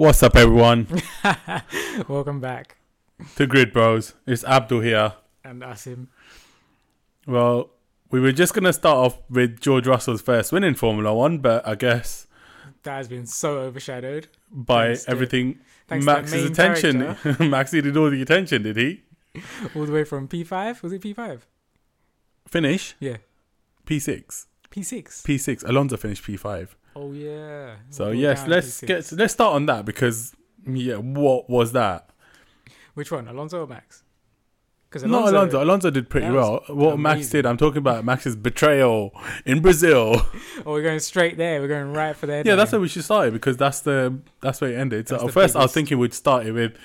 What's up, everyone? Welcome back. To Grid Bros. It's Abdul here. And Asim. Well, we were just going to start off with George Russell's first win in Formula One, but I guess That has been so overshadowed. by Thanks everything, thanks to Max's attention, Max needed all the attention, did he? All the way from P5. Was it P5? Finish Yeah. P6. P6. P6. Alonso finished P5. Oh, yeah. So, yes, let's P6. get let's start on that because, yeah, what was that? Which one? Alonso or Max? Because Not Alonso. Alonso did pretty well. What Max did, I'm talking about Max's betrayal in Brazil. Oh, we're going straight there. We're going right for there. Yeah, that's where we should start it because that's the that's where it ended. So That's at the first, I was thinking we'd start it with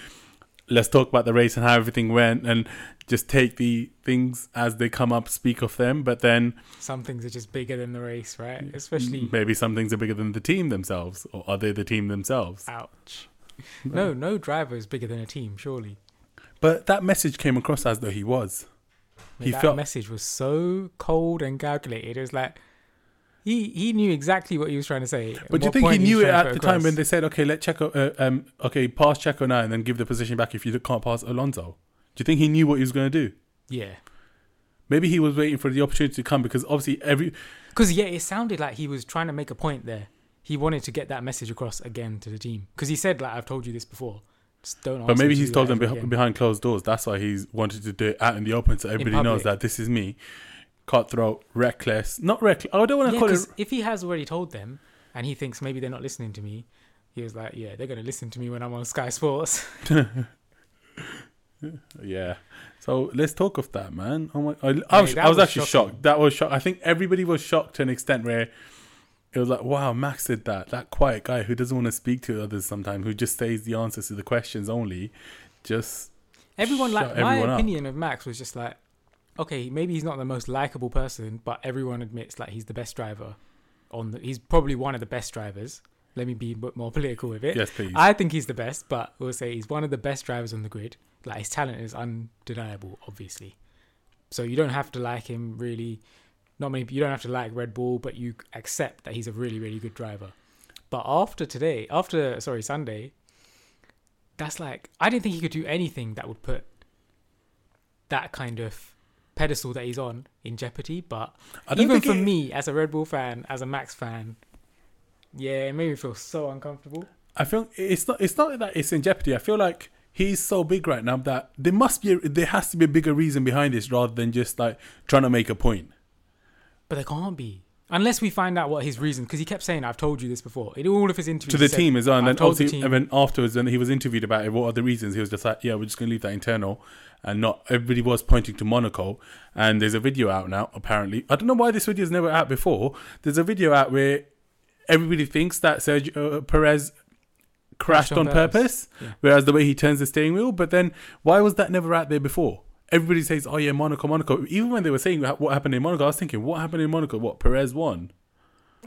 let's talk about the race and how everything went, and just take the things as they come up, speak of them. But then Some things are just bigger than the race, right? Especially. maybe some things are bigger than the team themselves, or are they the team themselves? Ouch. No, no driver is bigger than a team, surely. But that message came across as though he was. He that felt- message was so cold and calculated. It was like he he knew exactly what he was trying to say. But do you think he knew it at the time when they said, "Okay, let Checo, uh, um, okay, pass Checo now, and then give the position back if you can't pass Alonso"? Do you think he knew what he was going to do? Yeah, Maybe he was waiting for the opportunity to come because obviously every because yeah, it sounded like he was trying to make a point there. He wanted to get that message across again to the team because he said like I've told you this before. Just don't. But maybe he's told them again. behind closed doors. That's why he's wanted to do it out in the open, so everybody knows that this is me. Cutthroat, reckless, not reckless. I don't want to Yeah, call it. if he has already told them and he thinks maybe they're not listening to me, he was like, yeah, they're gonna listen to me when I'm on Sky Sports. Yeah. So let's talk of that, man. Oh my! I, I was, I was was actually shocking. shocked. That was shocked. I think everybody was shocked to an extent where it was like, "Wow, Max did that." That quiet guy who doesn't want to speak to others sometimes, who just says the answers to the questions only, just Everyone like Shut my up. opinion of Max was just like, okay, maybe he's not the most likable person, but everyone admits like he's the best driver. On the, he's probably one of the best drivers. Let me be a bit more political with it. yes, please. I think he's the best, but we'll say he's one of the best drivers on the grid. Like his talent is undeniable, obviously. So you don't have to like him really. Not many. You don't have to like Red Bull, but you accept that he's a really, really good driver. But after today, after sorry Sunday, that's like I didn't think he could do anything that would put that kind of pedestal that he's on in jeopardy. But I don't even for it- me, as a Red Bull fan, as a Max fan, yeah, it made me feel so uncomfortable. I feel it's not. It's not that it's in jeopardy. I feel like he's so big right now that there must be. There has to be a bigger reason behind this rather than just like trying to make a point. But there can't be. Unless we find out what his reason, because he kept saying, "I've told you this before." In all of his interviews, to the said, team as well. And then the and then afterwards, when he was interviewed about it, what are the reasons? He was just like, "Yeah, we're just going to leave that internal," and not everybody was pointing to Monaco. And there's a video out now. Apparently, I don't know why this video is never out before. There's a video out where everybody thinks that Sergio uh, Perez crashed on purpose, Yeah. whereas the way he turns the steering wheel. But then, why was that never out there before? Everybody says, "Oh yeah, Monaco, Monaco." Even when they were saying what happened in Monaco, I was thinking, "What happened in Monaco? What Perez won?"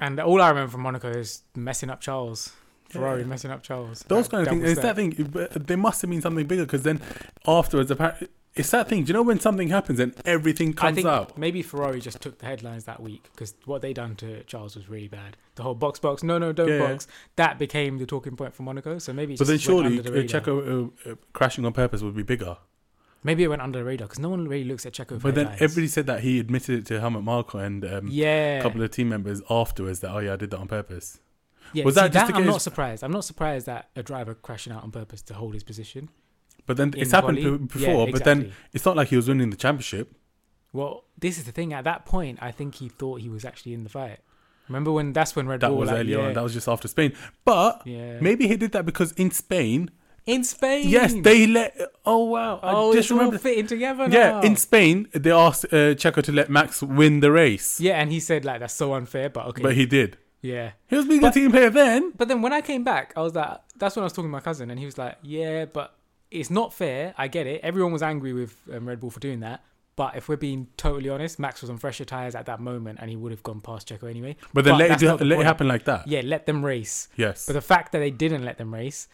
And all I remember from Monaco is messing up Charles, Ferrari Yeah. messing up Charles. Those kind of things. It's that thing. There must have been something bigger because then afterwards, apparently, it's that thing. Do you know when something happens and everything I comes think out? maybe Ferrari just took the headlines that week because what they done to Charles was really bad. The whole box box, no, no, don't Yeah. box. That became the talking point for Monaco. So maybe, But then surely under uh, the radar. Checo uh, uh, crashing on purpose would be bigger. maybe it went under the radar because no one really looks at Checo. But then headlines. everybody said that he admitted it to Helmut Marko and um, yeah, a couple of team members afterwards that oh yeah I did that on purpose. yeah. was see, that just to I'm get not surprised. I'm not surprised that a driver crashing out on purpose to hold his position. But then it's happened before. Yeah, But then it's not like he was winning the championship. Well, this is the thing. At that point, I think he thought he was actually in the fight. Remember when? That's when Red That Bull was like, earlier yeah, on. That was just after Spain. But yeah. maybe he did that because in Spain, in Spain. yes, they let. Oh wow! Oh, I just it's all remember. fitting together Yeah, in Spain, they asked uh, Checo to let Max win the race, yeah, and he said like that's so unfair, but okay. but he did. yeah. He was being But- a team player then. But then when I came back, I was like, that's when I was talking to my cousin, and he was like, yeah, but it's not fair. I get it. Everyone was angry with um, Red Bull for doing that. But if we're being totally honest, Max was on fresher tires at that moment, and he would have gone past Checo anyway. But then But let, it, the let it happen like that. Yeah, let them race. Yes. But the fact that they didn't let them race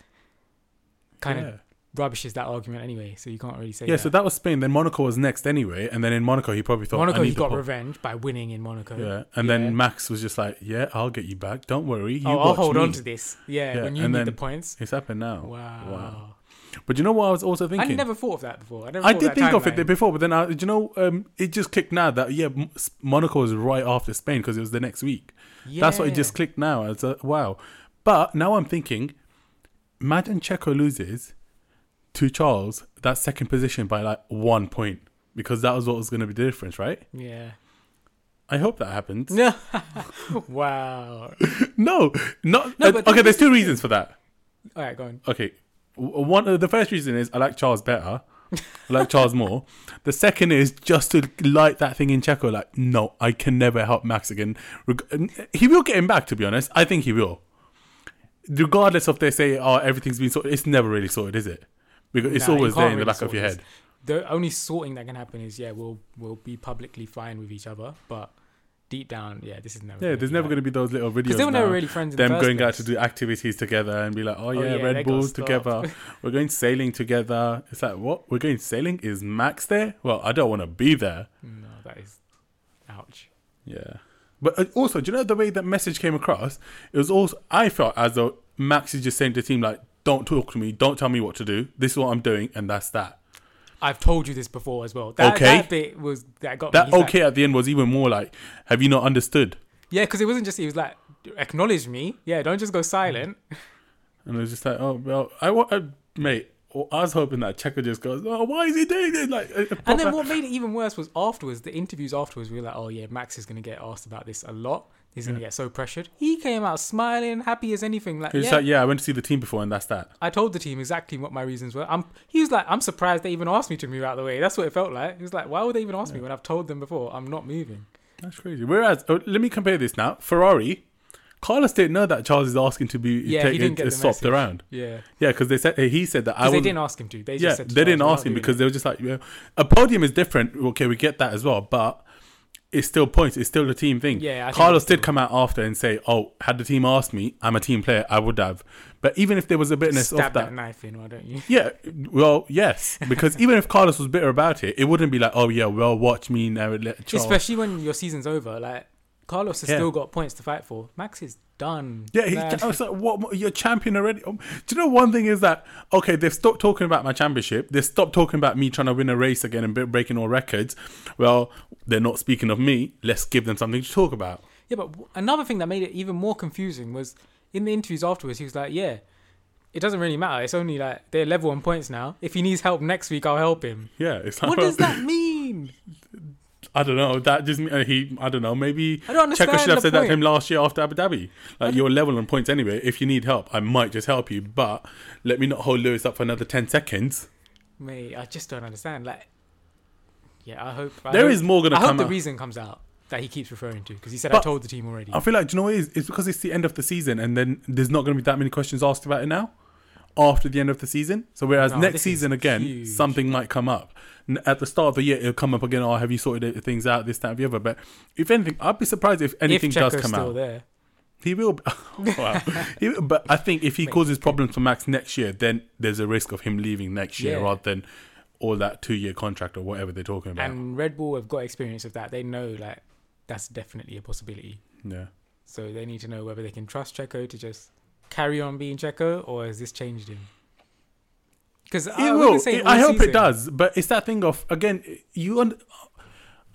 kind Yeah. of rubbishes that argument anyway, so you can't really say Yeah, that. so that was Spain. Then Monaco was next anyway, and then in Monaco he probably thought Monaco, I he got revenge by winning in Monaco. Yeah, and Yeah. then Max was just like, "Yeah, I'll get you back. Don't worry. You oh, I'll hold me." on to this. Yeah, Yeah, when you and need the points. It's happened now. Wow. Wow. But you know what I was also thinking? I never thought of that before. I, never I did think of it before, but then I, do you know, um, it just clicked now that yeah, Monaco was right after Spain because it was the next week. That's what it just clicked now. It's a, wow. But now I'm thinking, imagine Checo loses to Charles that second position by like one point because that was what was going to be the difference, right? Yeah. I hope that happens. No. wow. No, not No, uh, okay. There's two reasons for that. All right, go on. Okay, one uh, the first reason is I like Charles better. I like Charles more. The second is just to light that thing in Checo. Like, no, I can never help Max again. He will get him back. To be honest, I think he will. Regardless of they say, oh, everything's been sorted. It's never really sorted, is it? Because it's Nah, always there in the really back of your this. head. The only sorting that can happen is yeah, we'll we'll be publicly fine with each other, but deep down, yeah, this is never. Yeah, there's never going to be those little videos. they were never really friends. In them the going out to do activities together and be like, oh, yeah, yeah, Red Bull together. We're going sailing together. It's like, what? We're going sailing? Is Max there? Well, I don't want to be there. No, that is, ouch. Yeah. But uh, also, do you know the way that message came across? It was also, I felt as though Max is just saying to the team, like, don't talk to me, don't tell me what to do. This is what I'm doing, and that's that. I've told you this before as well. That, Okay. that bit was that got That me. He's like- okay at the end was even more like, have you not understood? yeah, because it wasn't just he was like acknowledge me. Yeah, don't just go silent. And it was just like, oh, well, I want, mate, I was hoping that Checo just goes, oh, why is he doing this? Like, And then what made it even worse was afterwards, the interviews afterwards, we were like, oh yeah, Max is going to get asked about this a lot. He's going to get so pressured. He came out smiling, happy as anything. Like, yeah, like, yeah, I went to see the team before, and that's that. I told the team exactly what my reasons were. I'm, he was like, I'm surprised they even asked me to move out of the way. That's what it felt like. He was like, why would they even ask me when I've told them before I'm not moving? That's crazy. Whereas, oh, let me compare this now. Ferrari, Carlos didn't know that Charles is asking to be Yeah, he taken didn't get the swapped around. Yeah, Yeah, because they said he said that I they didn't ask him to. They just Yeah, said to they didn't ask him because it." they were just like, yeah, a podium is different. Okay, we get that as well, but it's still points. It's still the team thing. Yeah, I Carlos did come out after and say, "Oh, had the team asked me, I'm a team player, I would have." But even if there was a bitterness stab of that, that knife in, why don't you? yeah, well, yes, because even if Carlos was bitter about it, it wouldn't be like, "Oh yeah, well, watch me now." Charles. Especially when your season's over, like Carlos has Yeah. still got points to fight for. Max is done. Yeah, he, I was like, what? You're champion already. Um, do you know one thing is that okay? They've stopped talking about my championship. They stopped talking about me trying to win a race again and breaking all records. Well, they're not speaking of me. Let's give them something to talk about. Yeah, but another thing that made it even more confusing was in the interviews afterwards, he was like, "Yeah, it doesn't really matter. It's only like they're level on points now. If he needs help next week, I'll help him." Yeah, it's like, What does that mean? I don't know. That just uh, he. I don't know. Maybe I don't Checo should have said that to him last year after Abu Dhabi. Like you're level on points anyway. If you need help, I might just help you, but let me not hold Lewis up for another ten seconds. Mate, I just don't understand. Like, yeah, I hope I There hope, is more gonna I hope the out. reason comes out that he keeps referring to because he said I told the team already. I feel like, do you know what it is? It's because it's the end of the season, and then there's not going to be that many questions asked about it now after the end of the season. So, whereas No, next season again, huge. something might come up. At the start of the year, it'll come up again. Oh, have you sorted things out? This, that, and the other. But if anything, I'd be surprised if anything if does come still out. there, He will. wow. He- but I think if he causes problems for Max next year, then there's a risk of him leaving next year Yeah. rather than all that two year contract or whatever they're talking about. and Red Bull have got experience of that. They know like that's definitely a possibility. yeah. So they need to know whether they can trust Checo to just carry on being Checo, or has this changed him? Because It will. It- I hope it does. But it's that thing of again, you. Und-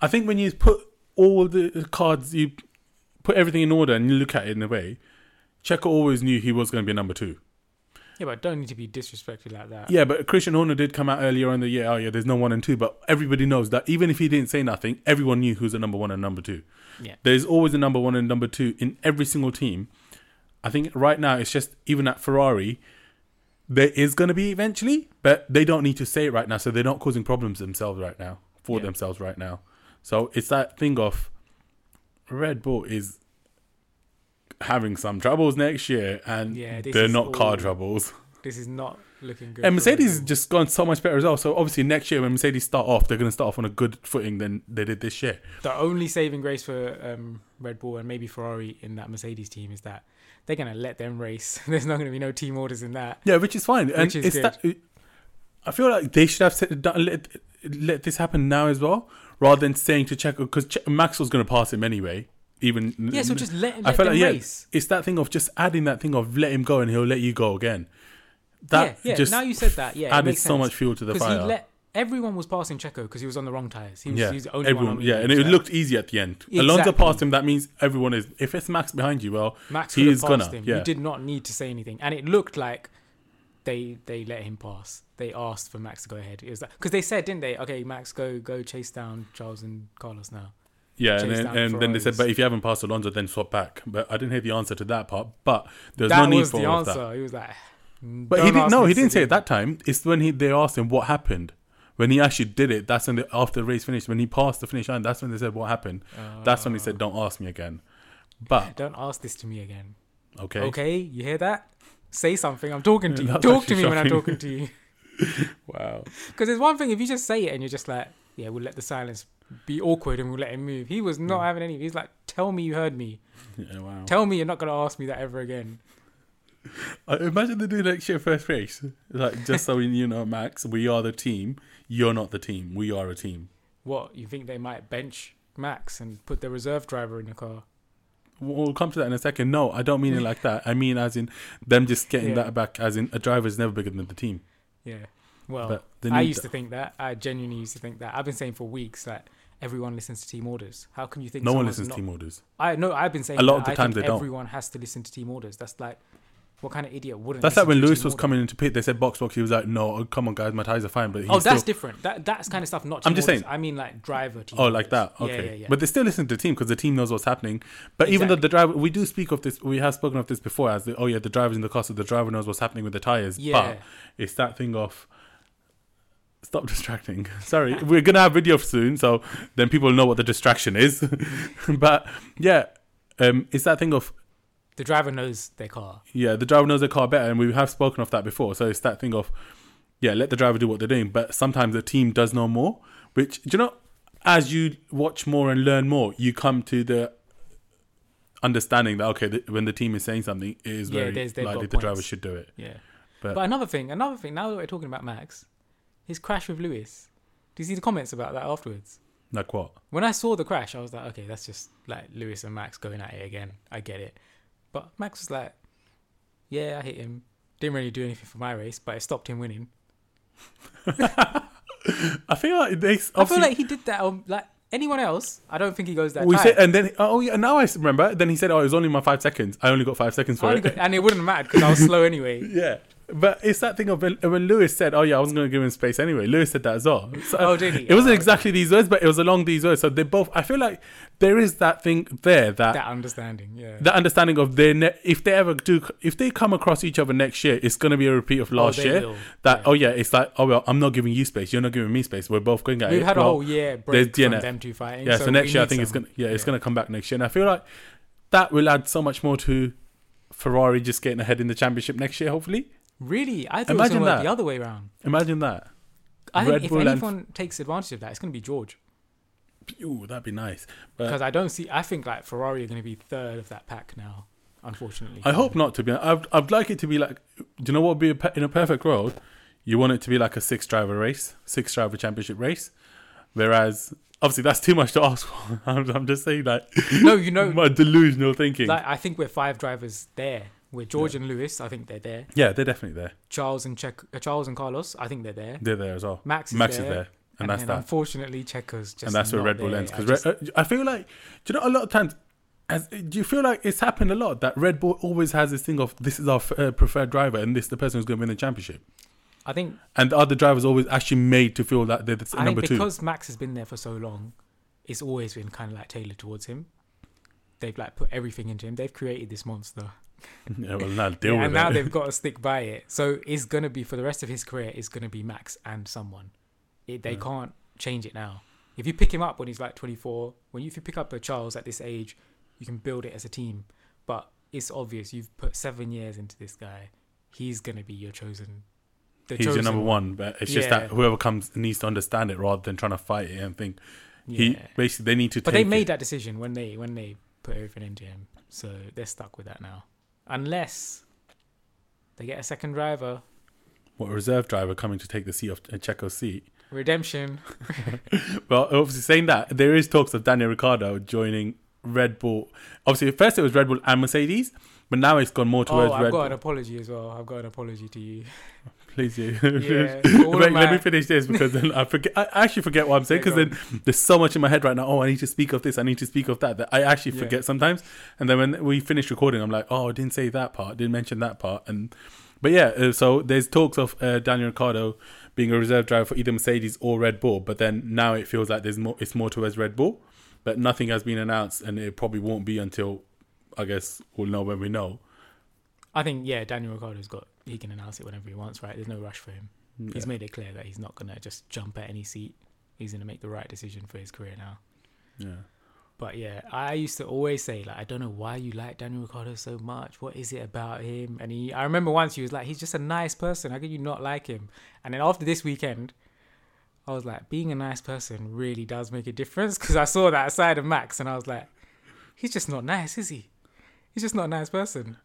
I think when you put all the cards, you put everything in order and you look at it in a way. Checo always knew he was going to be a number two. Yeah, but don't need to be disrespected like that. Yeah, but Christian Horner did come out earlier in the year. Oh yeah, there's no one and two, but everybody knows that even if he didn't say nothing, everyone knew who's the number one and number two. Yeah. There's always a number one and number two in every single team. I think right now it's just even at Ferrari, there is going to be eventually, but they don't need to say it right now, so they're not causing problems themselves right now for Yeah. themselves right now. So it's that thing of Red Bull is having some troubles next year, and Yeah, they're not car troubles. This is not looking good. And Mercedes has just gone so much better as well. So obviously next year when Mercedes start off, they're going to start off on a good footing than they did this year. the only saving grace for um, Red Bull and maybe Ferrari in that Mercedes team is that they're gonna let them race. There's not gonna be no team orders in that. Yeah, which is fine. And Which is it's good. that I feel like they should have said, let let this happen now as well, rather than saying to Checo because che- Max going to pass him anyway. Even Yeah, so just let, I let felt them like yeah, it's that thing of just adding that thing of let him go and he'll let you go again. That yeah, yeah. just now you said that. Yeah, added so much fuel to the because he fire. let everyone was passing Checo because he was on the wrong tires. He was, yeah, he was the only everyone. one. on yeah, and it looked easy at the end. Alonso passed him. That means everyone is. If it's Max behind you, well, Max he is gonna, him. yeah. You did not need to say anything, and it looked like they they let him pass. They asked for Max to go ahead. It was because they said, didn't they? Okay, Max, go go chase down Charles and Carlos now. yeah, and then, and then they said, but if you haven't passed Alonso, then swap back. But I didn't hear the answer to that part. But there was that no need for the answer. that. He was like, But he didn't. No, he didn't say it that time. It's when he they asked him what happened. When he actually did it, that's when the, after the race finished. When he passed the finish line, that's when they said what happened. That's when he said, "Don't ask me again." But Don't ask this to me again. okay, Okay, you hear that? Say something. I'm talking to you. That's Talk to me when I'm talking to you. wow. Because there's one thing if you just say it and you're just like, yeah, we'll let the silence be awkward and we'll let him move. He was not having any. He's like, tell me you heard me. Yeah, wow. Tell me you're not gonna ask me that ever again. Uh, imagine they do like shit first race. Like just so you know, Max, we are the team. You're not the team. We are a team. What you think they might bench Max and put the reserve driver in the car? We'll come to that in a second. No, I don't mean it like that. I mean as in them just getting Yeah. that back. As in a driver is never bigger than the team. Yeah. Well, I used to think that. I genuinely used to think that. I've been saying for weeks that everyone listens to team orders. How can you think no one listens not- to team orders. I know. I've been saying A lot that. of the times they don't. Everyone has to listen to team orders. That's like, what kind of idiot wouldn't? That's like when Lewis was coming into pit. They said box box. He was like, "No, oh, come on, guys, my tires are fine." But Oh, still, that's different. That that's kind of stuff. Not. I'm just orders. saying. I mean, like driver team. Oh, like that. Okay. Yeah, yeah, yeah. But they still listen to the team because the team knows what's happening. But even though the driver, we do speak of this, we have spoken of this before as the, oh yeah, the driver's in the car, so the driver knows what's happening with the tires. Yeah. But it's that thing of stop distracting. Sorry, we're gonna have video soon, so then people know what the distraction is. but yeah, um, it's that thing of the driver knows their car. yeah, the driver knows their car better, and we have spoken of that before. So it's that thing of, yeah, let the driver do what they're doing. But sometimes the team does know more. Which do you know? As you watch more and learn more, you come to the understanding that okay, the, when the team is saying something, it is Yeah, very likely the driver should do it. Yeah. But, But another thing, another thing. Now that we're talking about Max, his crash with Lewis. Do you see the comments about that afterwards? like what? When I saw the crash, I was like, okay, that's just like Lewis and Max going at it again. I get it. But Max was like, yeah, I hit him. Didn't really do anything for my race, but it stopped him winning. I feel like they. I feel like he did that. On, like anyone else, I don't think he goes that. we said, and then oh yeah, now I remember. Then he said, "Oh, it was only my five seconds. I only got five seconds for it." got- and it wouldn't matter because I was slow anyway. yeah, but it's that thing of when, when Lewis said, "Oh yeah, I wasn't going to give him space anyway." Lewis said that as well. So, Oh, did he? It wasn't Oh, exactly these words, but it was along these words. So they both. I feel like there is that thing there that That understanding, yeah. that understanding of their ne- if they ever do if they come across each other next year, it's going to be a repeat of oh, last they year. will, That yeah. oh yeah, it's like oh well, I'm not giving you space. You're not giving me space. We're both going at We've it. had a whole year break from DNF. them two fighting. yeah. So, we next year I think it's gonna yeah, it's Yeah. gonna come back next year, and I feel like that will add so much more to Ferrari just getting ahead in the championship next year. Hopefully, Really, I thought Imagine it was that. the other way around. imagine that. I Red think if Bull and- anyone takes advantage of that, it's going to be George. Ooh, that'd be nice. But Because I don't see. I think like Ferrari are going to be third of that pack now. Unfortunately, I hope not to be. I'd, I'd like it to be like. Do you know what would be a, pe- in a perfect world? You want it to be like a six driver race, six driver championship race. Whereas, obviously, that's too much to ask for. I'm, I'm just saying that. No, you know, my delusional thinking. like I think we're five drivers there. We're George and Lewis. I think they're there. yeah, they're definitely there. Charles and Check, uh, Charles and Carlos. I think they're there. They're there as well. Max is Max there. is there, and, And, that's that. unfortunately, Checo's just and that's where Red Bull ends. I Because just- I feel like, do you know, a lot of times, as, do you feel like it's happened a lot that Red Bull always has this thing of this is our f- uh, preferred driver and this is the person who's going to win the championship, I think and the other drivers always actually made to feel that they're the I number think two. because Max has been there for so long, it's always been kind of like tailored towards him. They've like put everything into him. They've created this monster, yeah, well, now deal Yeah, with and now they've got to stick by it. So it's gonna be for the rest of his career. It's gonna be Max and someone. It, they Yeah. can't change it now. If you pick him up when he's like 24, when you, if you pick up a Charles at this age, you can build it as a team. But it's obvious you've put seven years into this guy. He's gonna be your chosen. the He's your number one, but it's just Yeah. that whoever comes needs to understand it rather than trying to fight it and think he Yeah. basically they need to. But they made it. that decision when they when they put everything into him, so they're stuck with that now. Unless they get a second driver, what a reserve driver coming to take the seat of uh, Checo's seat. Redemption. Well, obviously saying that there is talks of Daniel Ricciardo joining Red Bull. Obviously, at first it was Red Bull and Mercedes, but now it's gone more towards. Oh, I've Red got an Bull. apology as well. I've got an apology to you. Please do. Yeah. Wait, let me finish this because then I forget. I actually forget what I'm saying because go then there's so much in my head right now. Oh, I need to speak of this. I need to speak of that. That I actually Yeah. forget sometimes. And then when we finish recording, I'm like, oh, I didn't say that part. Didn't mention that part. And but yeah, uh, so there's talks of uh, Daniel Ricciardo being a reserve driver for either Mercedes or Red Bull. But then now it feels like there's more. It's more towards Red Bull. But nothing has been announced, and it probably won't be until I guess we'll know when we know. I think yeah, Daniel Ricciardo's got he can announce it whenever he wants, right? There's no rush for him. Mm, he's made it clear that he's not gonna just jump at any seat. He's gonna make the right decision for his career now. yeah. But yeah, I used to always say like, I don't know why you like Daniel Ricciardo so much. What is it about him? And he, I remember once he was like, he's just a nice person. How can you not like him? And then after this weekend, I was like, being a nice person really does make a difference because I saw that side of Max and I was like, he's just not nice, is he? He's just not a nice person.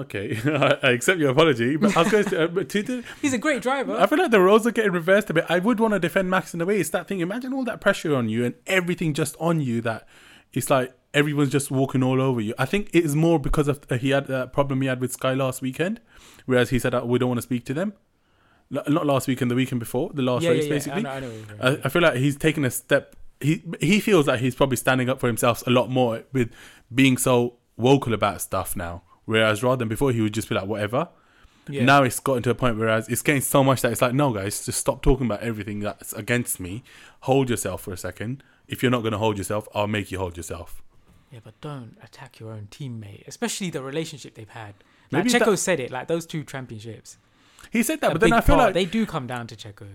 Okay, I accept your apology, but I was going to, uh, but to He's a great driver. I feel like the roles are getting reversed a bit. I would want to defend Max in a way. It's that thing. Imagine all that pressure on you and everything just on you that it's like everyone's just walking all over you. I think it is more because of uh, he had that problem he had with Sky last weekend, whereas he said uh, we don't want to speak to them. L- Not last weekend, the weekend before, the last yeah, race, yeah, yeah. basically. I know, I know. I, I feel like he's taken a step. He he feels like he's probably standing up for himself a lot more with being so vocal about stuff now. Whereas rather than before, he would just be like whatever. yeah. Now it's gotten to a point whereas it's getting so much that it's like, no, guys, just stop talking about everything that's against me. Hold yourself for a second. If you're not going to hold yourself, I'll make you hold yourself. Yeah, but don't attack your own teammate, especially the relationship they've had. Like Maybe Checo that- said it, like those two championships. He said that, a but then I feel part, like they do come down to Checo.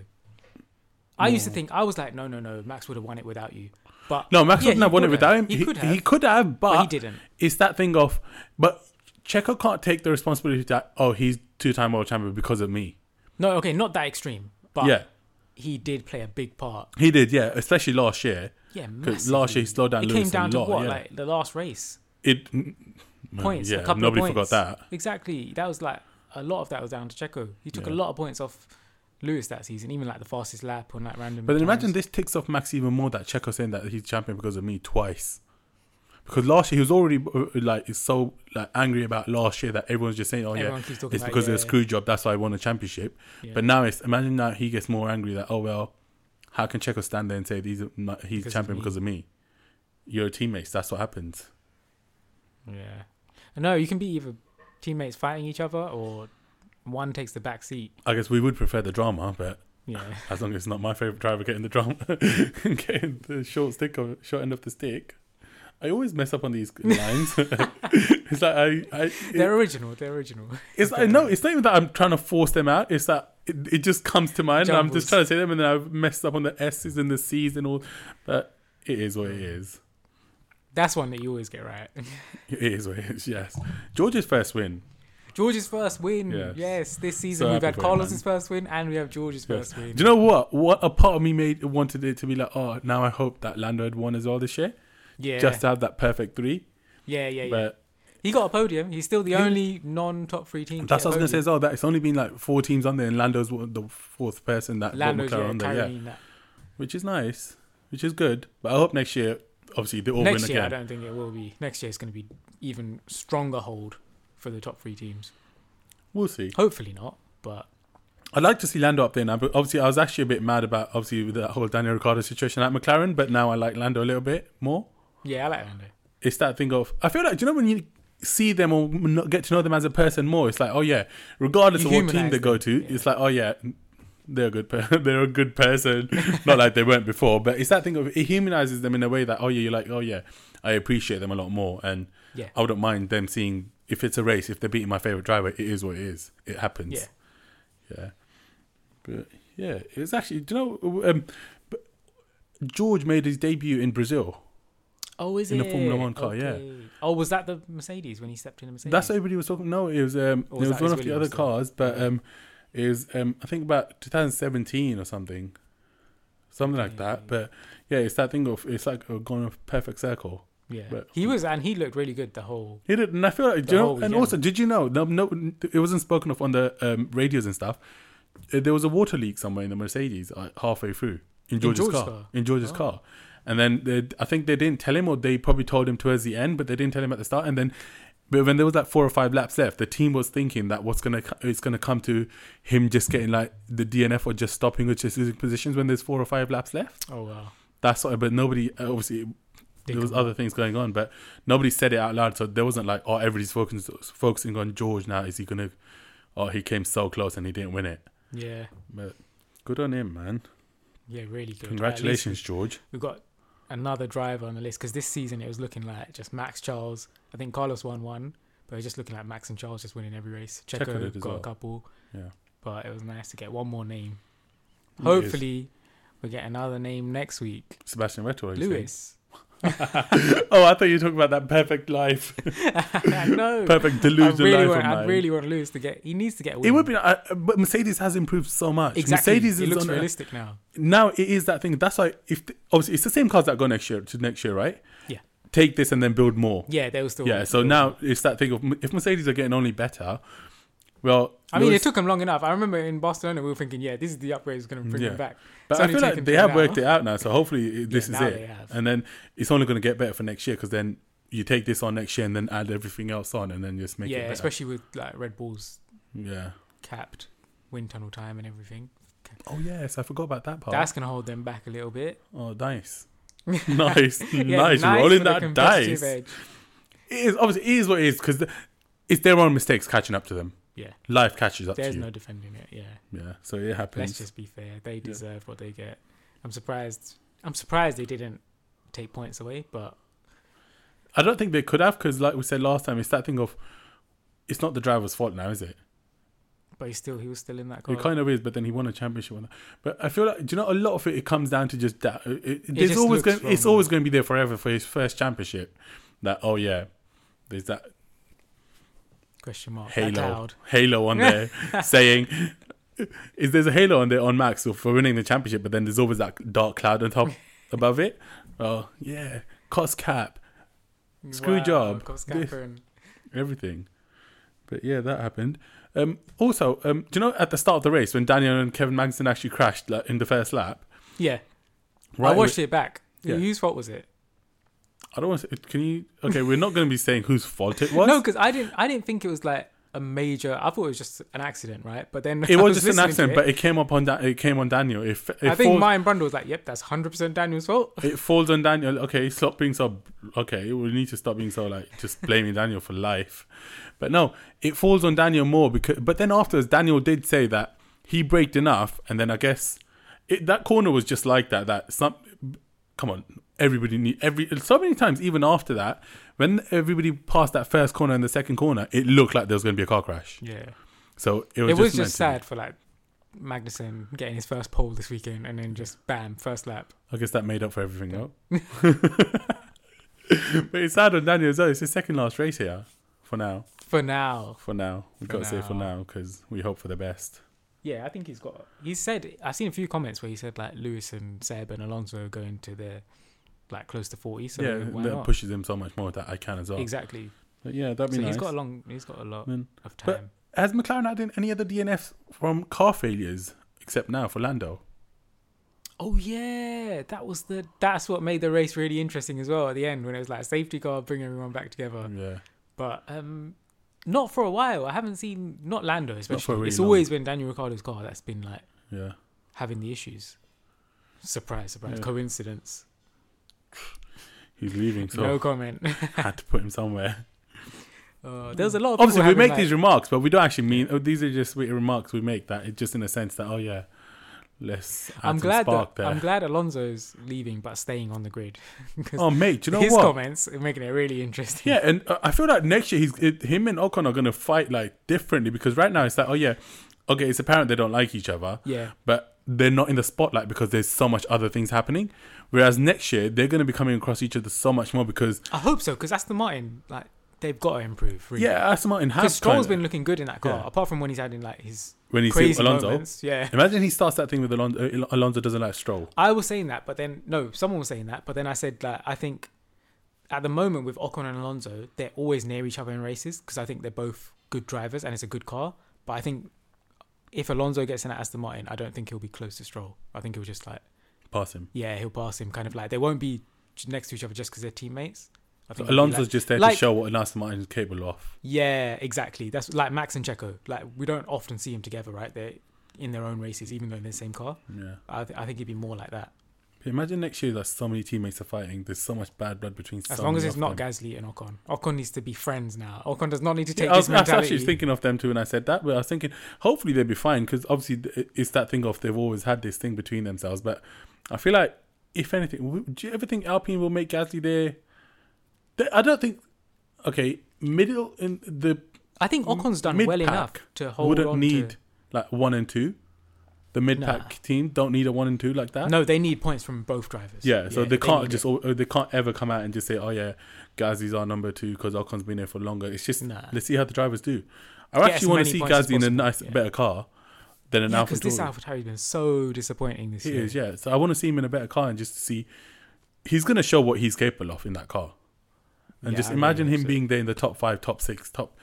I used to think I was like, no, no, no, Max would have won it without you. But no, Max yeah, wouldn't have won it without him. He could have, He could have, but, but he didn't. it's that thing of, but Checo can't take the responsibility that oh he's two-time world champion because of me. No, okay, not that extreme, but yeah, he did play a big part. he did. Yeah, especially last year. Yeah, Because last year he slowed down It Lewis came down a to lot. what, yeah. like the last race it points, Yeah, a couple nobody of points. forgot that. Exactly, that was like a lot of that was down to Checo. He took Yeah. a lot of points off Lewis that season, even like the fastest lap on that random. But then imagine this ticks off Max even more that Checo saying that he's champion because of me twice. Because last year he was already uh, like so like angry about last year that everyone's just saying, "Oh yeah, Everyone keeps it's because of yeah, a screw job. That's why I won a championship." yeah. But now it's imagine now he gets more angry that, "Oh well, how can Checo stand there and say these not, he's Because champion me." because of me?" You're teammates. That's what happens. Yeah. No, you can be either teammates fighting each other or one takes the back seat. I guess we would prefer the drama, but Yeah. as long as it's not my favorite driver getting the drama, getting the short stick of short end of the stick. I always mess up on these lines. it's like I, I They're original. They're original. It's like, no, it's not even that I'm trying to force them out. It's that it, it just comes to mind. And I'm just trying to say them, and then I've messed up on the S's and the C's and all. But it is what it mm. is. That's one that you always get right. It is what it is. Yes, George's first win. George's first win. Yes. Yes. This season So we've had him, Carlos's first win and we have George's Yes. first win. Do you know what? What a part of me made wanted it to be like, oh, now I hope that Lando had won as well this year, yeah. just to have that perfect three. yeah, yeah, yeah. But he got a podium. He's still the He- only non-top three team. that's what I was gonna say as well. That it's only been like four teams on there, and Lando's the fourth person that Lando's got McLaren yeah, on there. Yeah, that. which is nice, which is good. But I hope next year, obviously, they all Next win year, I don't think it will be. Next year, it's going to be even stronger hold for the top three teams. We'll see. Hopefully not, but I'd like to see Lando up there now, but obviously I was actually a bit mad about obviously with that whole Daniel Ricciardo situation at McLaren, but now I like Lando a little bit more. Yeah, I like Lando. It's that thing of I feel like do you know when you see them or get to know them as a person more, it's like oh yeah, regardless You of what team they go to, yeah. it's like oh yeah, they're a good per- they're a good person, not like they weren't before, but it's that thing of it humanizes them in a way that oh yeah, you're like oh yeah, I appreciate them a lot more, and Yeah. I wouldn't mind them seeing if it's a race, if they're beating my favorite driver, it is what it is, it happens. Yeah. Yeah. But yeah, it's actually. Do you know? Um, George made his debut in Brazil. Oh, is it? In it a Formula One car, yeah. Oh, was that the Mercedes when he stepped in the Mercedes? That's what everybody was talking. No, it was. Um, was it was one of the other cars, but Yeah. um, it was. Um, I think about 2017 or something, something like that. But yeah, it's that thing of it's like a going a perfect circle. Yeah, But- he was, and he looked really good the whole. He did, and I feel like, do you know, and also, did you know? No, no, it wasn't spoken of on the um, radios and stuff. There was a water leak somewhere in the Mercedes uh, halfway through in George's George's car. car? In George's Oh. car, and then they, I think they didn't tell him, or they probably told him towards the end, but they didn't tell him at the start. And then, but when there was like four or five laps left, the team was thinking that what's gonna it's gonna come to him just getting like the DNF or just stopping or just losing positions when there's four or five laps left. Oh wow, That's what, but nobody obviously there was other things going on, but nobody said it out loud. So there wasn't like, oh, everybody's focusing focusing on George now. Is he gonna? Oh, he came so close and he didn't win it. yeah, But good on him, man. yeah, really good. Congratulations, George. We've got another driver on the list because this season it was looking like just Max Charles. I think Carlos won one, but it was just looking like Max and Charles just winning every race. Checo Checo got well. a couple, Yeah. but it was nice to get one more name. Hopefully, we get another name next week. Sebastian Vettel. Lewis. oh, I thought you were talking about that perfect life, no, perfect I delusional really life want. I really want Lewis to get. He needs to get. It would be, uh, but Mercedes has improved so much. exactly. Mercedes it is looks on realistic now. now it is that thing. That's why if obviously it's the same cars that go next year to next year, right? Yeah. Take this and then build more. Yeah, they will still. Yeah. So they'll- now it's that thing of if Mercedes are getting only better, well, I mean, it took them long enough. I remember in Barcelona, we were thinking, yeah, this is the upgrade that's going to bring Yeah. them back. But It's I feel like they have now. worked it out now. So hopefully it- this Yeah, is it. they have. And then it's only going to get better for next year because then you take this on next year and then add everything else on and then just make it yeah, especially with like Red Bull's yeah. capped wind tunnel time and everything. Oh yes, I forgot about that part. That's going to hold them back a little bit. oh nice, nice, Yeah, nice. Rolling that dice. edge. It is obviously it is what it is because it's their own mistakes catching up to them. Yeah, Life catches up there's to you. no defending it. Yeah, yeah, so it happens. let's just be fair. They deserve what they get. I'm surprised. I'm surprised they didn't take points away, but I don't think they could have because, like we said last time, it's that thing of it's not the driver's fault now, is it? but he still he was still in that car. It kind of is, but then he won a championship. on that. But I feel like, do you know, a lot of it, it comes down to just that. It, it, there's just always going, it's always going to be there forever for his first championship. That oh yeah, there's that Question mark. Halo, halo on there saying, is there's a halo on there on Max for winning the championship, but then there's always that dark cloud on top above it. Oh yeah, cost cap, Screw job. Cost everything. But yeah, that happened. Um, also, um, do you know at the start of the race when Daniel and Kevin Magnussen actually crashed like, in the first lap? Yeah, right I watched it back. Yeah. Whose fault was it? I don't want to. Say can you? Okay, we're not going to be saying whose fault it was. No, because I didn't. I didn't think it was like a major. I thought it was just an accident, right? But then it I was just an accident, it. but it came up on that. It came on Daniel. If I think falls, Ryan Brundle was like, "Yep, that's hundred percent Daniel's fault." it falls on Daniel. Okay, stop being so. Okay, we need to stop being so like just blaming Daniel for life. But no, it falls on Daniel more because. But then afterwards, Daniel did say that he braked enough, and then I guess it, that corner was just like that. That some. Come on, everybody need every so many times. Even after that, when everybody passed that first corner and the second corner, it looked like there was going to be a car crash. Yeah, So it was it was just, just to be. sad for like Magnussen getting his first pole this weekend, and then just bam, first lap. I guess that made up for everything, though. but it's sad on Daniel as well. It's his second last race here for now. For now, For now, we've For got to say for now. now because we hope for the best. Yeah, I think he's got. He said I've seen a few comments where he said like Lewis and Seb and Alonso are going to the like close to forty. So yeah, that not? pushes him so much more that I can as well. Exactly. But yeah, that'd be So nice. he's got a long. He's got a lot Mm. of But- time. Has McLaren had any other DNFs from car failures except now for Lando? Oh yeah, that was the. That's what made the race really interesting as well at the end when it was like safety car bring everyone back together. Yeah, But um, not for a while. I haven't seen not Lando especially. really it's long. always been Daniel Ricciardo's car that's been like yeah. having the issues. Surprise, surprise, Yeah. coincidence. He's leaving, so no comment. had to put him somewhere. Uh, there's a lot of Obviously, we make having, these remarks, but we don't actually mean. Oh, these are just remarks we make. That it's just in a sense that oh yeah, let's. I'm glad that there. I'm glad Alonso's leaving but staying on the grid. Oh mate, do you know his what? comments are making it really interesting. Yeah, and uh, I feel like next year he's it, him and Ocon are gonna fight like differently because right now it's like oh yeah, okay, it's apparent they don't like each other, Yeah. but they're not in the spotlight because there's so much other things happening. Whereas next year they're gonna be coming across each other so much more because I hope so because Aston Martin like they've got to improve. Really. yeah, Aston Martin has Stroll's been looking good in that car, Yeah. apart from when he's had in like his when he's crazy Alonso. moments. Yeah, Imagine he starts that thing with Alonso. uh, Alonso doesn't like Stroll. I was saying that, but then no, someone was saying that, but then I said like I think at the moment with Ocon and Alonso, they're always near each other in races because I think they're both good drivers and it's a good car. But I think if Alonso gets in at Aston Martin, I don't think he'll be close to Stroll. I think he'll just like, Pass him. yeah, he'll pass him. Kind of like they won't be next to each other just because they're teammates. So Alonso's like- just there like- to show what an Aston Martin is capable of. yeah, exactly. That's like Max and Checo. Like we don't often see them together, right? They're in their own races, even though they're in the same car. Yeah. I, th- I think it'd be more like that. Imagine next year that so many teammates are fighting. There's so much bad blood between. As so long as it's not them. Gasly and Ocon. Ocon needs to be friends now. Ocon does not need to take Yeah, I was, I was actually thinking of them too when I said that, but I was thinking hopefully they'll be fine because obviously it's that thing of they've always had this thing between themselves. But I feel like if anything, do you ever think Alpine will make Gasly there? They- I don't think. Okay, middle in the I think Ocon's done well enough to hold wouldn't on need to. like one and two. The mid pack Nah. team don't need a one and two like that. No, they need points from both drivers. Yeah, so they can't need just they can't ever come out and just say, "Oh yeah, Gasly's our number two because Ocon's been there for longer." It's just Nah. let's see how the drivers do. I Get actually want to see Gasly in a nice, yeah. better car than an Yeah, Alpha because this Tauri. AlphaTauri's been so disappointing this He year. is, yeah. So I want to see him in a better car and just to see he's going to show what he's capable of in that car. And Yeah, just I imagine him so. being there in the top five, top six, top.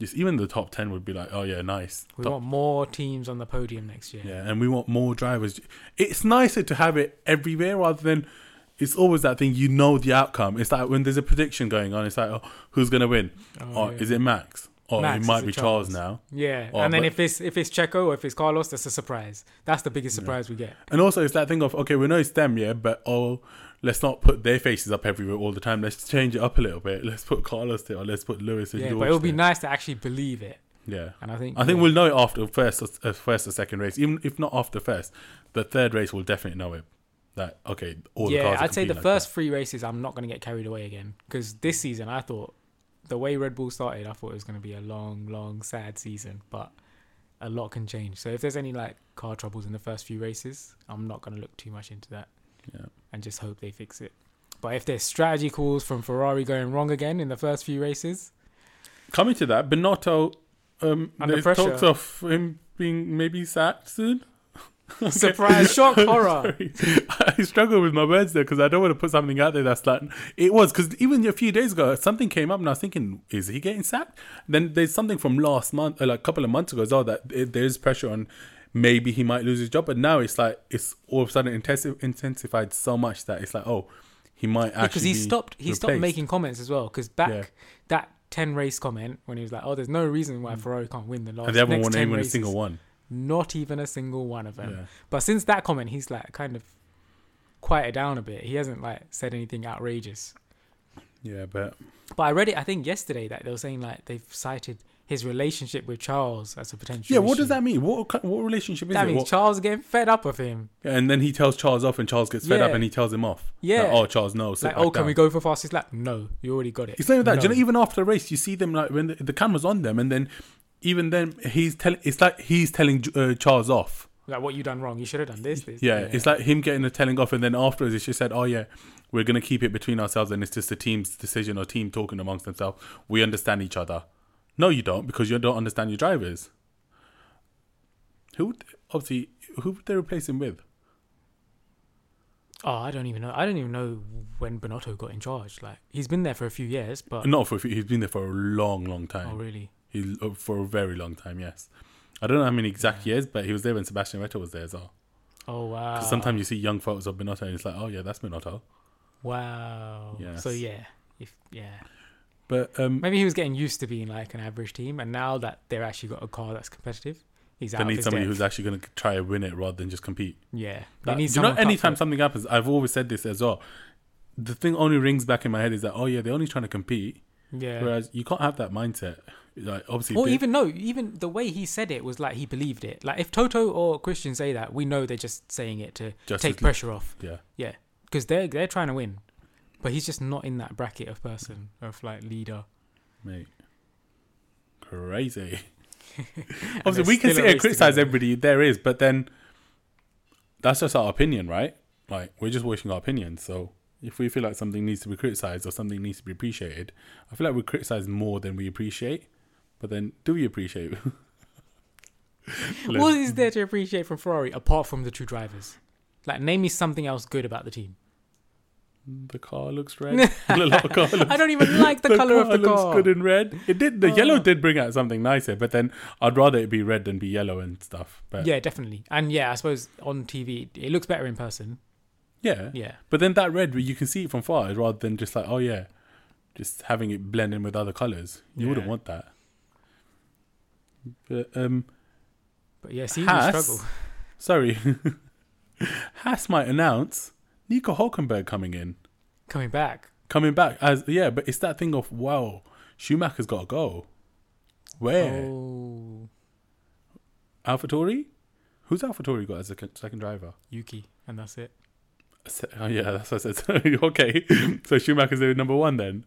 Just even the top ten would be like, oh yeah, nice. We Top- want more teams on the podium next year. yeah, and we want more drivers. It's nicer to have it everywhere rather than it's always that thing. You know the outcome. It's like when there's a prediction going on. It's like, oh, who's going to win? Oh, Oh, yeah. is it Max? Or Max, it might be Charles, Charles? now. Yeah, Oh, and then but- if it's if it's Checo or if it's Carlos, that's a surprise. That's the biggest surprise we get. And also, it's that thing of okay, we know it's them, yeah, but oh, let's not put their faces up everywhere all the time. Let's change it up a little bit. Let's put Carlos there, or let's put Lewis and Yeah, George but it would be there. nice to actually believe it. Yeah, And I think I think yeah. we'll know it after first, or, uh, first or second race. Even if not after first, the third race we'll definitely know it. That okay, all the cars. are I'd say the like first three races, I'm not going to get carried away again because this season I thought the way Red Bull started, I thought it was going to be a long, long, sad season, but a lot can change. So if there's any like car troubles in the first few races, I'm not going to look too much into that that. Yeah. and just hope they fix it. But if there's strategy calls from Ferrari going wrong again in the first few races, Coming to that, Binotto, um, Under there's pressure. talks of him being maybe sacked soon. surprise, shock, horror. I struggle with my words there because I don't want to put something out there that's like it was because even a few days ago something came up and I was thinking, is he getting sacked? Then there's something from last month, uh, like a couple of months ago as well, that it, there is pressure on maybe he might lose his job. But now it's like it's all of a sudden intensi- intensified so much that it's like, oh, he might actually because he be stopped he stopped making comments as well because back Yeah. that 10 race comment when he was like oh there's no reason why mm. ferrari can't win the last and they haven't won 10 even a single one. not even a single one of them Yeah. but since that comment he's like kind of quieted down a bit he hasn't like said anything outrageous Yeah, but but i read it i think yesterday that they were saying like they've cited his relationship with charles as a potential yeah, what issue. does that mean? What what relationship is that it? means What- charles getting fed up of him and then he tells Charles off, and Charles gets fed up, and he tells him off. Yeah. Like, oh, Charles, no. like oh can down. we go for fastest lap no you already got it It's not even that. Do you know, even after the race, you see them like when the, the camera's on them, and then even then he's telling. It's like he's telling uh, Charles off. like what you done wrong you should have done this this Yeah, it's like him getting a telling off, and then afterwards, it's just said, "Oh yeah, we're gonna keep it between ourselves, and it's just the team's decision or team talking amongst themselves. We understand each other." No, you don't, because you don't understand your drivers. Who would, obviously who would they replace him with? Oh, I don't even know. I don't even know when Binotto got in charge. Like he's been there for a few years, but Not for a few, he's been there for a long, long time. oh really? He uh, for a very long time. Yes, I don't know how many exact years, but he was there when Sebastian Vettel was there as well. Oh wow. 'Cause sometimes you see young photos of Binotto and it's like, oh yeah, that's Binotto. Wow. Yes. So yeah, if yeah, But um, maybe he was getting used to being like an average team, and now that they've actually got a car that's competitive, he's out they need somebody depth. who's actually going to try and win it rather than just compete. yeah. They need do you know, anytime something happens, I've always said this as well. The thing only rings back in my head is that, oh yeah, they're only trying to compete. Yeah. Whereas you can't have that mindset. Like obviously, Or even no, even the way he said it was like he believed it. Like if Toto or Christian say that, we know they're just saying it to Just take pressure off. yeah, Yeah, because they're they're trying to win, but he's just not in that bracket of person of like leader. mate, crazy. Obviously, we can sit and criticize everybody. There is, but then that's just our opinion, right? Like we're just voicing our opinion. So if we feel like something needs to be criticized or something needs to be appreciated, I feel like we criticize more than we appreciate. But then, do we appreciate? What is there to appreciate from Ferrari apart from the two drivers? Like, name me something else good about the team. The car looks red. the car looks I don't even like the, color of the looks car. good in red. It did. The Oh. yellow did bring out something nicer, but then I'd rather it be red than be yellow and stuff. But yeah, definitely. And yeah, I suppose on TV it looks better in person. yeah, Yeah. But then that red, you can see it from far, rather than just like, oh yeah, just having it blend in with other colors. You wouldn't want that. But um, But yeah, see, Haas, struggle. sorry, Haas might announce Nico Hulkenberg coming in, Coming back. coming back as yeah. But it's that thing of wow, Schumacher's got to go. Where Oh, AlphaTauri? Who's AlphaTauri got as a second, driver? Yuki, and that's it. Oh yeah, that's what I said. okay, so Schumacher's the number one then.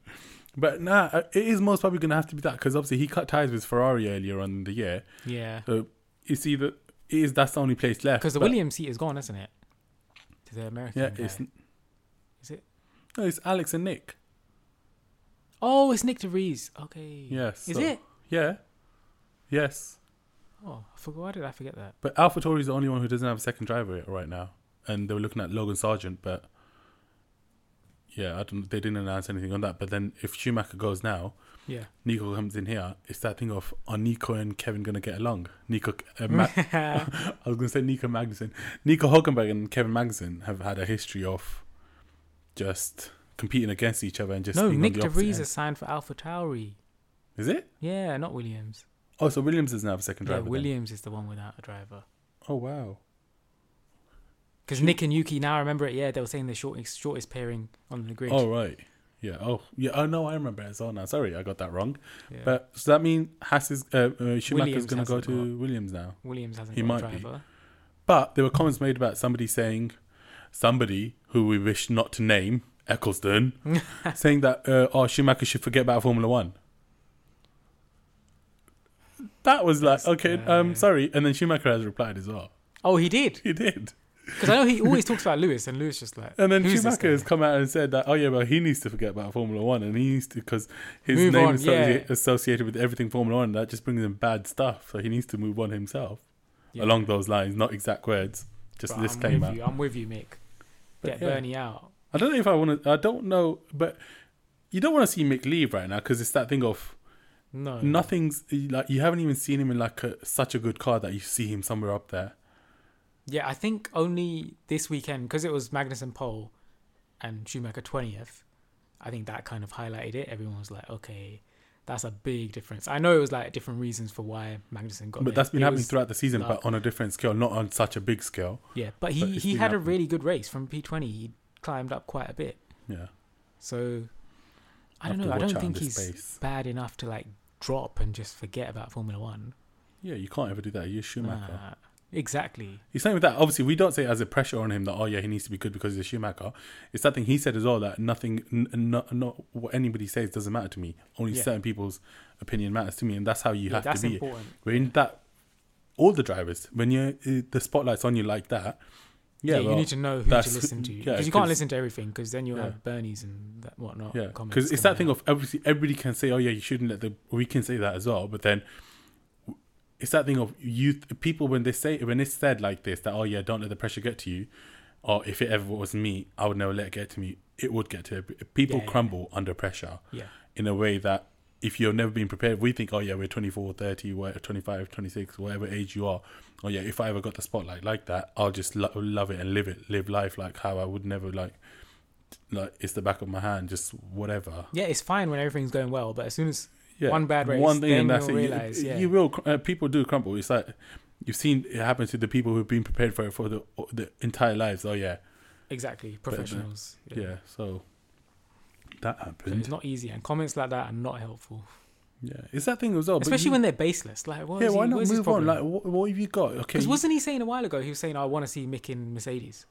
But nah, uh, it is most probably going to have to be that because obviously he cut ties with Ferrari earlier on in the year. Yeah. So it's either it is that's the only place left. Because the Williams seat is gone, isn't it? The American. yeah, guy. it's Is it? no, it's Alex and Nick. Oh, it's Nyck de Vries. Okay. Yes, Is so- it? Yeah, yes. Oh, I forgot. Why did I forget that? But AlphaTauri is the only one who doesn't have a second driver right now, and they were looking at Logan Sargeant, but yeah, I don't. They didn't announce anything on that. But then if Schumacher goes now, Yeah. Nico comes in here. It's that thing of are Nico and Kevin gonna get along? Nico, uh, Ma- I was gonna say Nico Magnussen. Nico Hulkenberg and Kevin Magnussen have had a history of just competing against each other and just no, being Nick the de Vries is signed for Alpha Tauri. Is it? Yeah, not Williams. Oh, so Williams doesn't have a second Yeah, driver. then. Williams is the one without a driver. Oh wow. Because Nick and Yuki, now I remember it. Yeah, they were saying the shortest shortest pairing on the grid. Oh right. Yeah. Oh yeah. Oh no, I remember it as well now. Sorry, I got that wrong. Yeah. But does that mean Haas is uh, uh, Schumacher's Williams gonna go to got- Williams now? Williams hasn't he might be. But there were comments made about somebody saying, somebody who we wish not to name, Ecclestone, saying that uh, oh Schumacher should forget about Formula One. That was like okay, um, sorry, and then Schumacher has replied as well. Oh, he did. He did, Because I know he always talks about Lewis, and Lewis just like. and then Schumacher has come out and said that oh yeah, well he needs to forget about Formula One, and he needs to because his Move name on, is yeah. associated with everything Formula One. That just brings him bad stuff, so he needs to move on himself Yeah. along those lines, not exact words, just this I'm came with out. you. I'm with you, Mick. But Get yeah. Bernie out. I don't know if I want to. I don't know, but you don't want to see Mick leave right now because it's that thing of No. nothing's like you haven't even seen him in like a, such a good car that you see him somewhere up there. Yeah, I think only this weekend because it was Magnussen pole and Schumacher twentieth. I think that kind of highlighted it. Everyone was like, "Okay, that's a big difference." I know it was like different reasons for why Magnussen got. But that's been It happening throughout the season, but on a different scale, not on such a big scale. Yeah, but he but he had a really good race from P twenty. He climbed up quite a bit. Yeah, So I don't know. I don't think he's space. bad enough to like drop and just forget about Formula One. yeah, you can't ever do that. You're Schumacher. Nah, exactly. He's saying with that. Obviously, we don't say it as a pressure on him that oh yeah he needs to be good because he's a Schumacher. It's that thing he said as well that nothing, n- not not what anybody says doesn't matter to me. Only Yeah. certain people's opinion matters to me, and that's how you yeah, have to be. important. when that all the drivers when you uh, the spotlight's on you like that Yeah, yeah, you need to know who to listen to yeah, because you can't listen to everything because then you'll Yeah. have Bernie's and that whatnot. yeah because it's that thing out. of obviously everybody can say oh yeah you shouldn't let the we can say that as well but then it's that thing of youth people when they say when it's said like this that oh yeah don't let the pressure get to you or if it ever was me i would never let it get to me it would get to people Yeah, yeah, crumble under pressure yeah, in a way that if you've never been prepared, we think, oh yeah, we're 24, 30, whatever, 25, 26, whatever age you are. Oh yeah, if I ever got the spotlight like that, I'll just lo- love it and live it, live life like how I would never like, like it's the back of my hand, just whatever. yeah. It's fine when everything's going well, but as soon as Yeah, One bad race, one thing, and that's it. You- yeah. You, will. Uh, people do crumble. It's like you've seen it happen to the people who've been prepared for it for the the entire lives. Oh yeah, exactly But, uh, professionals, yeah. So that So it's not easy, and comments like that are not helpful, Yeah, it's that thing as well. especially you- when they're baseless. Like, what yeah, he- why not move on? Like, what, what have you got? Okay, Because wasn't he saying a while ago? He was saying, "I want to see Mick in Mercedes."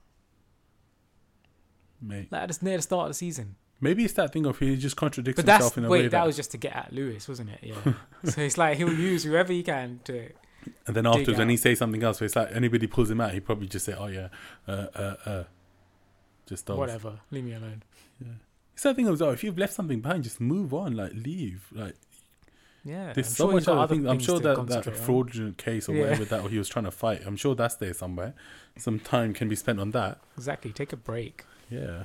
mate. Like that's near the start of the season. Maybe it's that thing of he just contradicts But himself in a way wait, that, that was just to get at Lewis, wasn't it? Yeah. so it's like he'll use whoever he can to. and then afterwards when he says something else, where it's like anybody pulls him out, he probably just say, "Oh yeah, uh, uh, uh," just. Whatever, leave me alone. It's that thing as well. If you've left something behind, just move on. Like leave. Like Yeah, there's I'm so sure much other things. I'm sure that that on. fraudulent case or Yeah. whatever that he was trying to fight, I'm sure that's there somewhere. Some time can be spent on that. Exactly. Take a break. Yeah.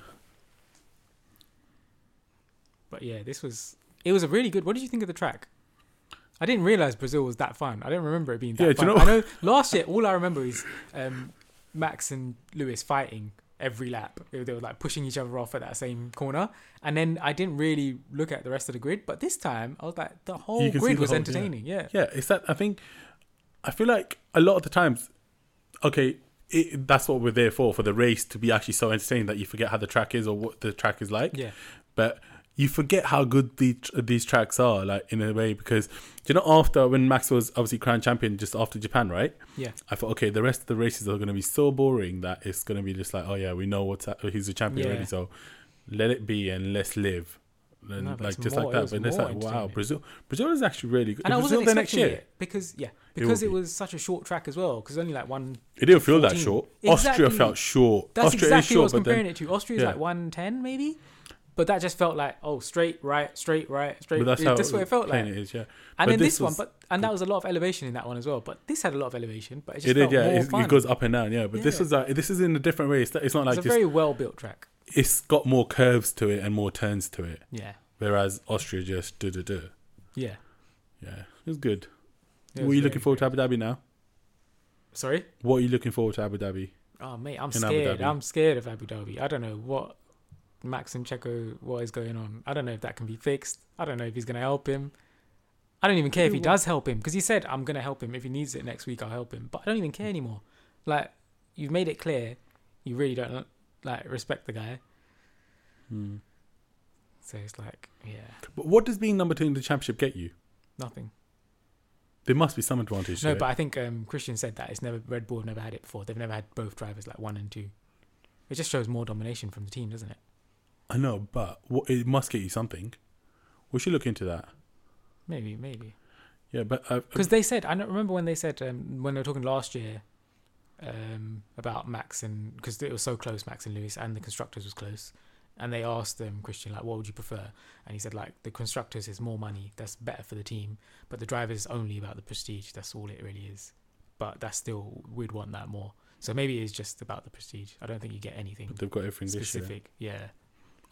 But yeah, this was it was a really good. What did you think of the track? I didn't realize Brazil was that fun. I don't remember it being that Yeah, fun. you know- I know last year all I remember is um, Max and Lewis fighting every lap. They were, they were like pushing each other off at that same corner, and then I didn't really look at the rest of the grid. But this time I was like, the whole You can see grid the was whole- yeah. entertaining. Yeah. Yeah, it's that. I think. I feel like a lot of the times, okay, it, that's what we're there for for the race to be actually so entertaining that you forget how the track is or what the track is like. yeah, But you forget how good the, these tracks are, like in a way, because you know after when Max was obviously crowned champion just after Japan, right? yeah, I thought, okay, the rest of the races are going to be so boring that it's going to be just like, oh yeah, we know what's ha- he's a champion Yeah. already, so let it be and let's live. And No, like just more- like that, but it's like wow. Brazil, Brazil is actually really good. and I wasn't Brazil there expecting it because yeah, because it, be. was such a short track as well. Because only like one. It didn't feel that 14. short. Austria felt short. That's Austria exactly is what I short, was comparing then, it to. Austria's yeah. like one ten maybe, but that just felt like oh straight right, straight right, straight. but that's how that's what it felt like. it is, yeah. And But in this this, one, but and that was a lot of elevation in that one as well. But this had a lot of elevation, but it just It felt did, yeah. It, it goes up and down, yeah. But this Yeah. was like this is in a different way. It's, it's not like it's a just very well built track. it's got more curves to it and more turns to it. Yeah, Whereas Austria just do do do. yeah. Yeah, it was good. It what are you looking forward good. to Abu Dhabi now? Sorry. What are you looking forward to Abu Dhabi? Oh mate, I'm In scared. I'm scared of Abu Dhabi. I don't know what Max and Checo what is going on. I don't know if that can be fixed. I don't know if he's gonna help him. I don't even care if he does help him because he said I'm gonna help him if he needs it next week. I'll help him. But I don't even care anymore. Like you've made it clear you really don't like respect the guy. Hmm. So it's like yeah, But what does being number two in the championship get you? nothing. There must be some advantage. No, to it. but I think um, Christian said that it's never Red Bull have never had it before. They've never had both drivers like one and two. It just shows more domination from the team, doesn't it? I know, but what, it must get you something. We should look into that. Maybe, maybe. Yeah, but uh, Because they said, I don't remember when they said um, when they were talking last year um, about Max and because it was so close, Max and Lewis, and the constructors was close, and they asked them Christian like, what would you prefer? And he said like the constructors is more money, that's better for the team, but the drivers is only about the prestige. That's all it really is. But that's still we'd want that more. So maybe it's just about the prestige. I don't think you get anything but they've got everything specific. Yeah,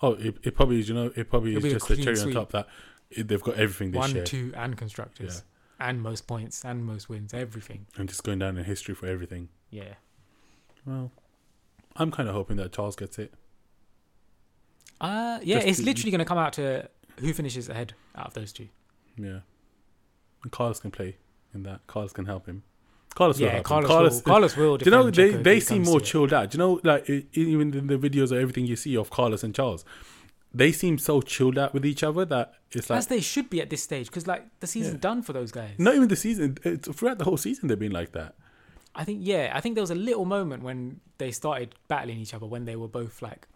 Oh, it, it probably is. You know, it probably It'll is just a clean cherry sweep. on top that it, they've got everything this year. one, year two, and constructors, and most points and most wins, everything. and just going down in history for everything. Yeah. Well, I'm kind of hoping that Charles gets it. Uh, yeah, Just it's to- literally going to come out to who finishes ahead out of those two. Yeah, and Carlos can play in that. Carlos can help him. Carlos will yeah, him. Carlos, will, do you know they they seem more it. chilled out? Do you know like even in the videos or everything you see of Carlos and Charles, they seem so chilled out with each other that it's like As they should be at this stage, because like the season's Yeah. done for those guys. not even the season. It's, throughout the whole season, they've been like that. I think yeah, I think there was a little moment when they started battling each other when they were both like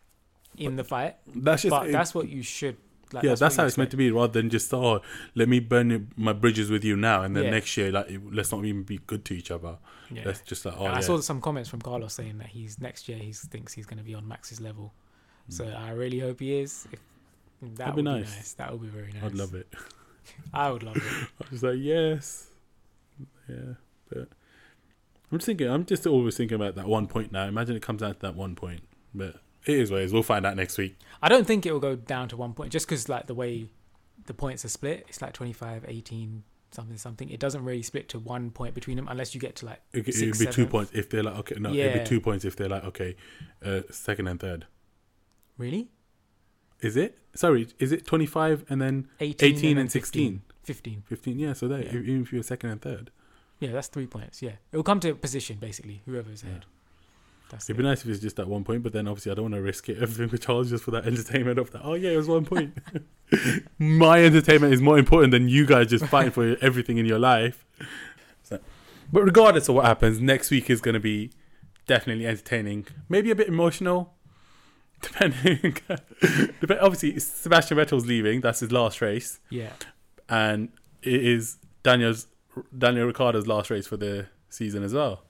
in the fight. That's just but it- that's what you should. Like, yeah, that's how it's meant to be, rather than just oh, let me burn my bridges with you now, and then Yeah. next year, like, let's not even be good to each other. Yeah. Let's just like, oh, and yeah. I saw some comments from Carlos saying that he's next year he thinks he's going to be on Max's level. Mm. So I really hope he is. If, that That'd would be be nice. nice. That would be very nice. I'd love it. I would love it. I was like, yes, yeah, but I'm just thinking. I'm just always thinking about that one point now. Imagine it comes down to that one point, but it is what it is. We'll find out next week. I don't think it will go down to one point just because like the way the points are split. It's like 25, 18, something, something. It doesn't really split to one point between them unless you get to like It, it'd Six, be two points if they're like okay. No, it'd be two points if they're like okay, uh, second and third. really Is it? Sorry, is it 25 and then 18, 18 then and 16? 15. 15? Yeah, so there, Yeah. even if you're second and third. Yeah, that's three points. Yeah, it will come to position basically. Whoever's ahead. That's It'd it. be nice if it's just that one point, but then obviously I don't want to risk it everything with Charles just for that entertainment of that. Oh yeah, it was one point. My entertainment is more important than you guys just fighting for everything in your life. So, but regardless of what happens, next week is going to be definitely entertaining. Maybe a bit emotional, depending. Dep- obviously, Sebastian Vettel's leaving. That's his last race, Yeah, and it is Daniel's Daniel Ricciardo's last race for the season as well.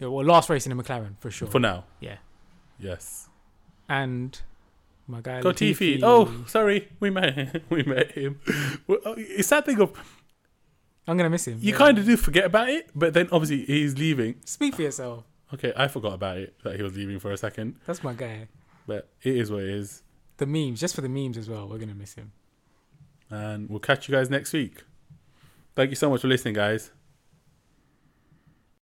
Well, last race in a McLaren for sure. For now, Yeah, yes. and my guy Got Latifi. Oh, sorry, we met him. We met him. Uh, It's that thing of I'm gonna miss him. you yeah. kind of do forget about it, but then obviously he's leaving. speak for yourself. Okay, I forgot about it that he was leaving for a second, That's my guy. but it is what it is. The memes, just for the memes as well. We're gonna miss him. and we'll catch you guys next week. Thank you so much for listening, guys.